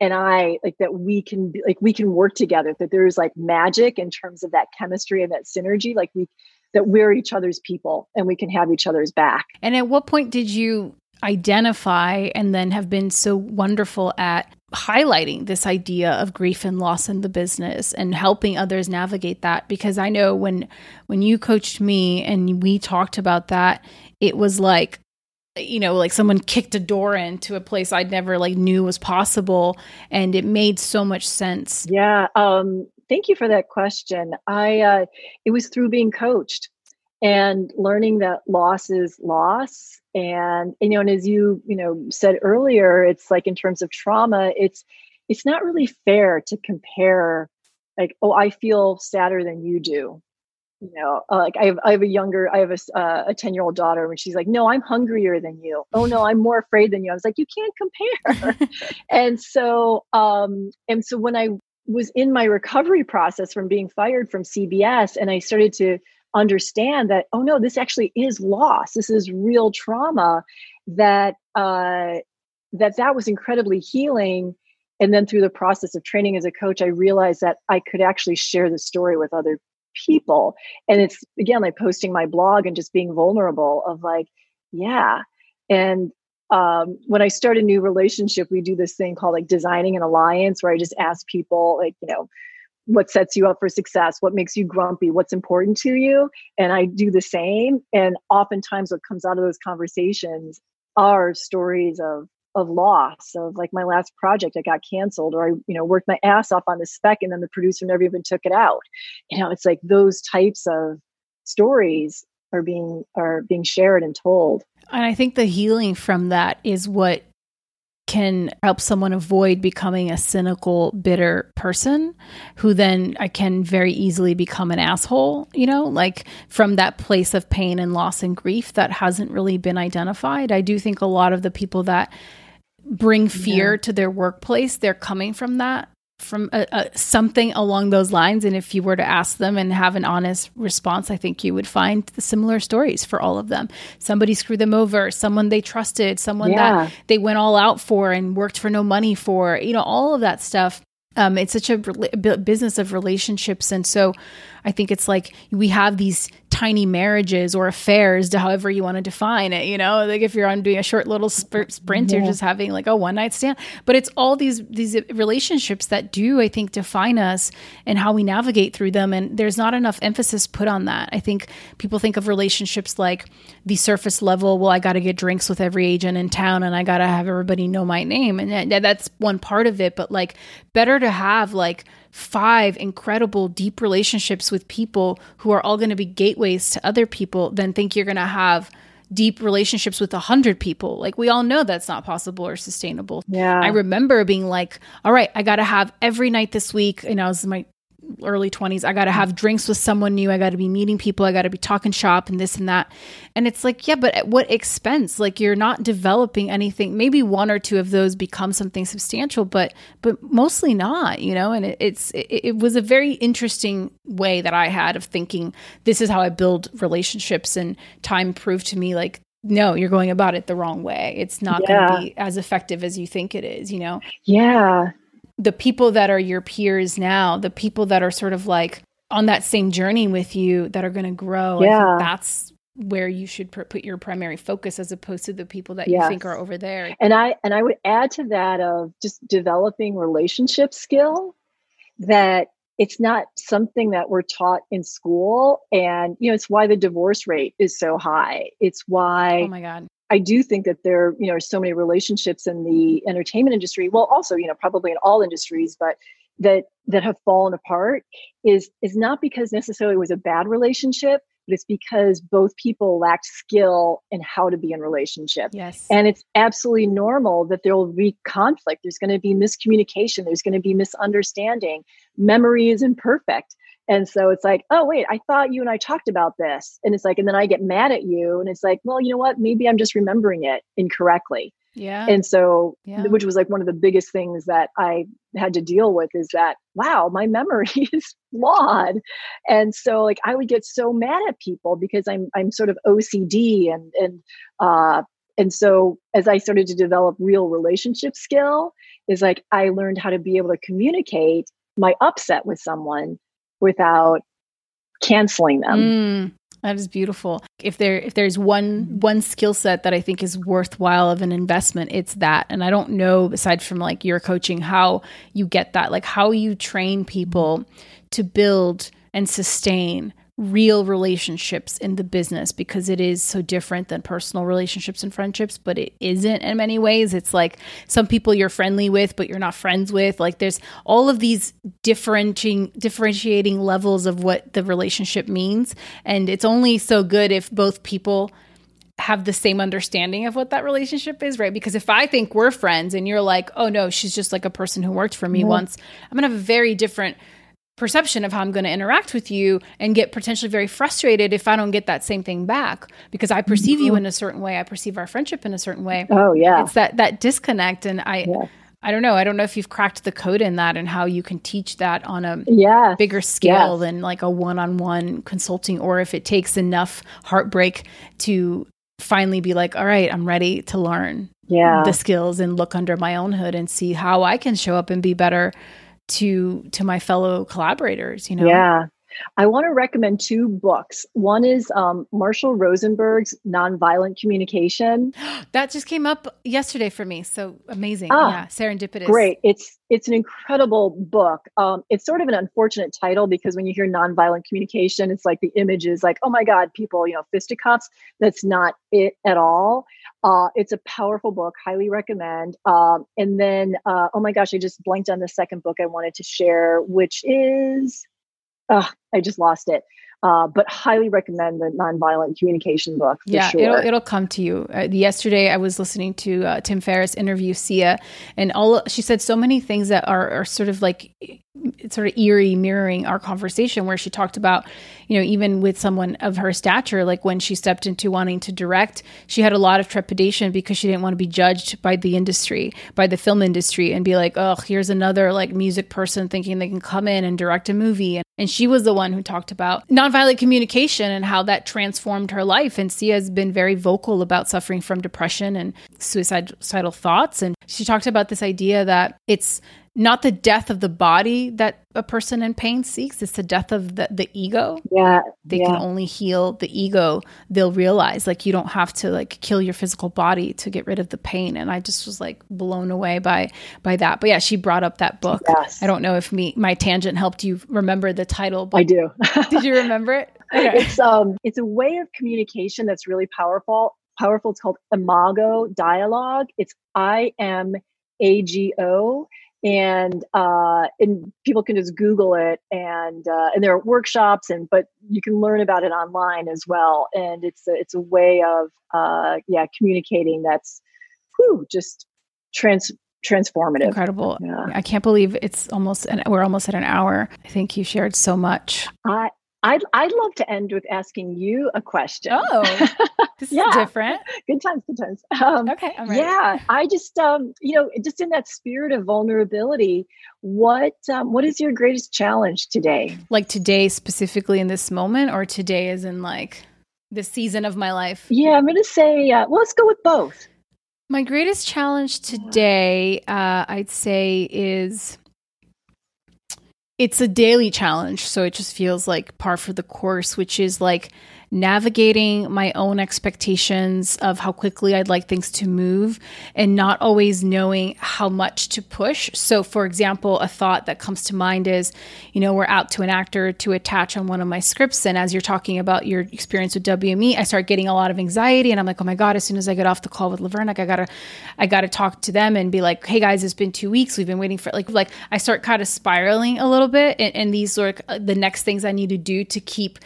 and I like that we can like we can work together that there's like magic in terms of that chemistry and that synergy like we that we're each other's people and we can have each other's back. And at what point did you identify and then have been so wonderful at highlighting this idea of grief and loss in the business and helping others navigate that because I know when when you coached me and we talked about that it was like you know like someone kicked a door into a place i'd never like knew was possible and it made so much sense. Yeah um thank you for that question. I uh it was through being coached and learning that loss is loss and you know and as you you know said earlier it's like in terms of trauma it's it's not really fair to compare like oh i feel sadder than you do you know uh, like i have i have a younger i have a uh, a 10 year old daughter and she's like no i'm hungrier than you. Oh no i'm more afraid than you. I was like you can't compare. And so um and so when i was in my recovery process from being fired from cbs and i started to understand that oh no this actually is loss. This is real trauma that uh that that was incredibly healing. And then through the process of training as a coach i realized that i could actually share the story with other people. And it's again like posting my blog and just being vulnerable of like yeah. And um, when i start a new relationship we do this thing called like designing an alliance where i just ask people like you know what sets you up for success what makes you grumpy what's important to you? And i do the same. And oftentimes what comes out of those conversations are stories of of loss of like my last project I got canceled or I you know worked my ass off on the spec and then the producer never even took it out. You know, it's like those types of stories are being are being shared and told. And I think the healing from that is what can help someone avoid becoming a cynical, bitter person who then I can very easily become an asshole, you know, like from that place of pain and loss and grief that hasn't really been identified. I do think a lot of the people that bring fear yeah. to their workplace, they're coming from that from a, a, something along those lines and if you were to ask them and have an honest response i think you would find the similar stories for all of them somebody screwed them over someone they trusted someone yeah. that they went all out for and worked for no money for you know all of that stuff um, it's such a business of relationships and so i think it's like we have these tiny marriages or affairs to however you want to define it you know? Like if you're on doing a short little sp- sprint yeah. you're just having like a one night stand. But it's all these these relationships that do i think define us and how we navigate through them and there's not enough emphasis put on that. I think people think of relationships like the surface level well i got to get drinks with every agent in town and i got to have everybody know my name and that's one part of it but like better to have like five incredible deep relationships with people who are all going to be gateways to other people than think you're going to have deep relationships with a hundred people. Like we all know that's not possible or sustainable. Yeah. I remember being like, all right, I got to have every night this week. And I was my early 20s. I got to have drinks with someone new. I got to be meeting people. I got to be talking shop and this and that. And it's like, yeah, but at what expense? Like you're not developing anything. Maybe one or two of those become something substantial, but but mostly not, you know? And it, it's it, it was a very interesting way that I had of thinking this is how I build relationships and time proved to me like no, you're going about it the wrong way. It's not yeah. going to be as effective as you think it is, you know? Yeah. The people that are your peers now, the people that are sort of like on that same journey with you that are going to grow, yeah. that's where you should put your primary focus as opposed to the people that yes. you think are over there. And I and I would add to that of just developing relationship skill that it's not something that we're taught in school and you know it's why the divorce rate is so high it's why oh my god i do think that there you know are so many relationships in the entertainment industry well also you know probably in all industries but that that have fallen apart is is not because necessarily it was a bad relationship but it's because both people lacked skill in how to be in relationship. Yes. And it's absolutely normal that there will be conflict. There's going to be miscommunication. There's going to be misunderstanding. Memory is imperfect. And so it's like, oh, wait, I thought you and I talked about this. And it's like, and then I get mad at you. And it's like, well, you know what? Maybe I'm just remembering it incorrectly. Yeah. And so, yeah. which was like one of the biggest things that I had to deal with is that, wow, my memory is flawed. And so like I would get so mad at people because I'm I'm sort of OCD and and uh and so as I started to develop real relationship skill, is like I learned how to be able to communicate my upset with someone without canceling them. Mm. That is beautiful. If there if there's one one skill set that I think is worthwhile of an investment, it's that. And I don't know aside from like your coaching how you get that, like how you train people to build and sustain real relationships in the business because it is so different than personal relationships and friendships, but it isn't in many ways. It's like some people you're friendly with, but you're not friends with. Like there's all of these differentiating differentiating levels of what the relationship means. And it's only so good if both people have the same understanding of what that relationship is, right? Because if I think we're friends and you're like, oh no, she's just like a person who worked for me mm-hmm. once, I'm gonna have a very different perception of how I'm going to interact with you and get potentially very frustrated if I don't get that same thing back because I perceive mm-hmm. you in a certain way. I perceive our friendship in a certain way. Oh yeah. It's that that disconnect and I yeah. I don't know. I don't know if you've cracked the code in that and how you can teach that on a yes. bigger scale yes. than like a one-on-one consulting or if it takes enough heartbreak to finally be like, all right, I'm ready to learn yeah. the skills and look under my own hood and see how I can show up and be better to to my fellow collaborators you know? Yeah I want to recommend two books. One is um, Marshall Rosenberg's Nonviolent Communication. that just came up yesterday for me. So amazing. Ah, yeah, serendipitous. Great. It's it's an incredible book. Um, it's sort of an unfortunate title because when you hear nonviolent communication, it's like the image is like, oh my God, people, you know, fisticuffs. That's not it at all. Uh, it's a powerful book, highly recommend. Um, and then, uh, oh my gosh, I just blanked on the second book I wanted to share, which is, oh, I just lost it. Uh, but highly recommend the nonviolent communication book. yeah, sure. it'll it'll come to you. Uh, yesterday, I was listening to uh, Tim Ferriss interview Sia, and all she said so many things that are are sort of like sort of eerie mirroring our conversation where she talked about you know even with someone of her stature like when she stepped into wanting to direct she had a lot of trepidation because she didn't want to be judged by the industry by the film industry and be like oh here's another like music person thinking they can come in and direct a movie and, she was the one who talked about nonviolent communication and how that transformed her life. And Sia has been very vocal about suffering from depression and suicidal thoughts. And she talked about this idea that it's not the death of the body that a person in pain seeks it's the death of the, the ego. Yeah they yeah. can only heal the ego. They'll realize like you don't have to like kill your physical body to get rid of the pain. And i just was like blown away by by that. But yeah she brought up that book. Yes. i don't know if me my tangent helped you remember the title i do. did you remember it? Okay. it's um it's a way of communication that's really powerful powerful. It's called imago dialogue. It's i m a g o and uh, and people can just Google it, and uh, and there are workshops, and but you can learn about it online as well. And it's a, it's a way of uh, yeah communicating that's whew, just trans transformative. Incredible. Yeah. I can't believe it's almost an, we're almost at an hour. I think you shared so much. I I'd, I'd love to end with asking you a question. Oh, this yeah. is different. Good times, good times. Um, okay, Yeah, I just, um, you know, just in that spirit of vulnerability, what um, what is your greatest challenge today? Like today specifically in this moment, or today is in like the season of my life? Yeah, I'm going to say, uh, well, let's go with both. My greatest challenge today, uh, I'd say, is it's a daily challenge. So it just feels like par for the course, which is like navigating my own expectations of how quickly I'd like things to move and not always knowing how much to push. So, for example, a thought that comes to mind is, you know, we're out to an actor to attach on one of my scripts. And as you're talking about your experience with WME, I start getting a lot of anxiety and I'm like, oh my God, as soon as I get off the call with Laverne, like I gotta, I gotta talk to them and be like, hey guys, it's been two weeks. We've been waiting for like, like I start kind of spiraling a little bit. And, and these are uh, the next things I need to do to keep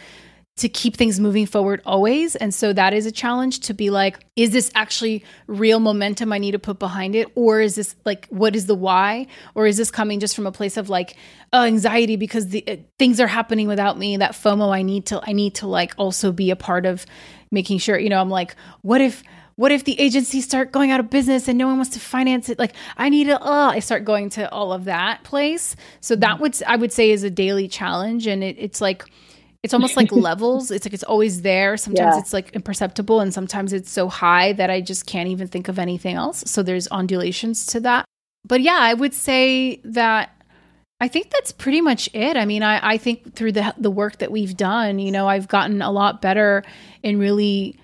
to keep things moving forward always. And so that is a challenge to be like, is this actually real momentum I need to put behind it? Or is this like, what is the why? Or is this coming just from a place of like uh, anxiety because the uh, things are happening without me? That FOMO, I need to, I need to like also be a part of making sure, you know, I'm like, what if, what if the agencies start going out of business and no one wants to finance it like i need to uh, i start going to all of that place so that mm-hmm. would i would say is a daily challenge and it, it's like it's almost like levels. It's like it's always there. Sometimes yeah. it's like imperceptible, and sometimes it's so high that I just can't even think of anything else. So there's undulations to that. But yeah, I would say that I think that's pretty much it. I mean, I, I think through the the work that we've done, you know, I've gotten a lot better in really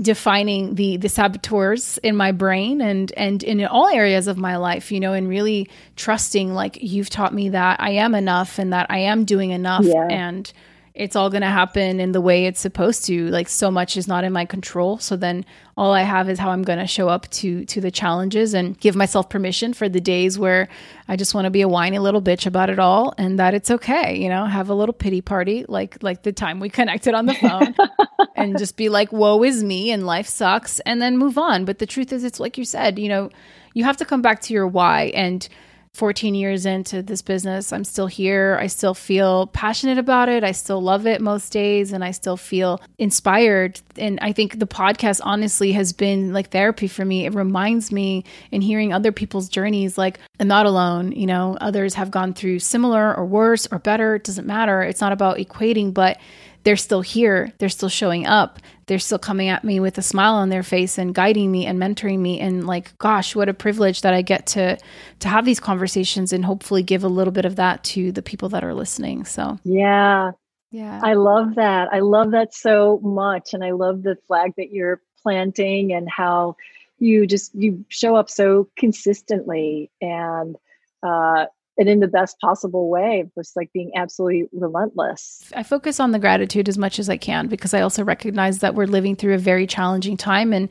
defining the the saboteurs in my brain and and in all areas of my life you know and really trusting like you've taught me that I am enough and that I am doing enough yeah. and it's all going to happen in the way it's supposed to. Like so much is not in my control. So then all i have is how i'm going to show up to to the challenges and give myself permission for the days where i just want to be a whiny little bitch about it all and that it's okay you know have a little pity party like like the time we connected on the phone and just be like woe is me and life sucks and then move on. But the truth is it's like you said you know you have to come back to your why and 14 years into this business, I'm still here. I still feel passionate about it. I still love it most days and I still feel inspired. And I think the podcast honestly has been like therapy for me. It reminds me in hearing other people's journeys, like I'm not alone. You know, others have gone through similar or worse or better. It doesn't matter. It's not about equating, but they're still here. They're still showing up. They're still coming at me with a smile on their face and guiding me and mentoring me. And like, gosh, what a privilege that I get to to have these conversations and hopefully give a little bit of that to the people that are listening. So yeah, yeah, I love that. I love that so much, and I love the flag that you're planting and how you just you show up so consistently and uh, and in the best possible way, just like being absolutely relentless. I focus on the gratitude as much as I can because I also recognize that we're living through a very challenging time and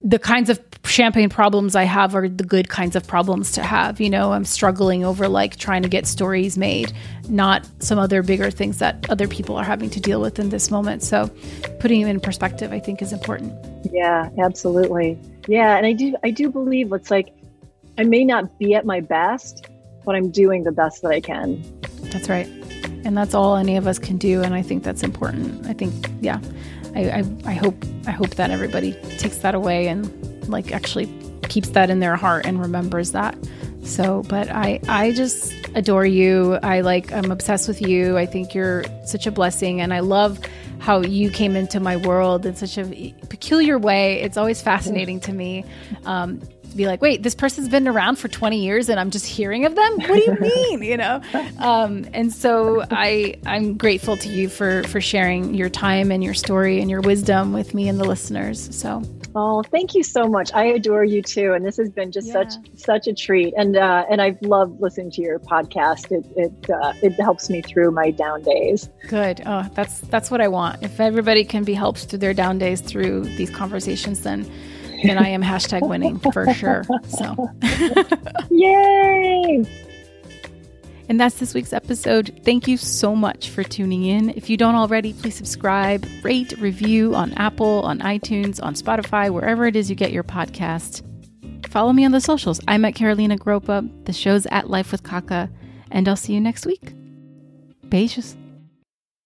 the kinds of champagne problems I have are the good kinds of problems to have. You know, I'm struggling over like trying to get stories made, not some other bigger things that other people are having to deal with in this moment. So, putting it in perspective, I think, is important. Yeah, absolutely. Yeah, and I do, I do believe it's like I may not be at my best, but I'm doing the best that I can. That's right. And that's all any of us can do. And I think that's important. I think, yeah, I, I, I hope, I hope that everybody takes that away and like actually keeps that in their heart and remembers that. So, but I, I just adore you. I like, I'm obsessed with you. I think you're such a blessing. And I love how you came into my world in such a peculiar way. It's always fascinating to me. Um, be like, wait, this person's been around for 20 years and I'm just hearing of them? What do you mean? you know? Um, and so I, I'm grateful to you for, for sharing your time and your story and your wisdom with me and the listeners. So. Oh, thank you so much. I adore you too, and this has been just yeah. such such a treat. And uh, and I've loved listening to your podcast. It it uh, it helps me through my down days. Good. Oh, that's that's what I want. If everybody can be helped through their down days through these conversations, then then I am hashtag winning for sure. So, yay! And that's this week's episode. Thank you so much for tuning in. If you don't already, please subscribe, rate, review on Apple, on iTunes, on Spotify, wherever it is you get your podcast. follow me on the socials. I'm at Carolina Groppa. The show's at Life with Kaka. And I'll see you next week. Beijos.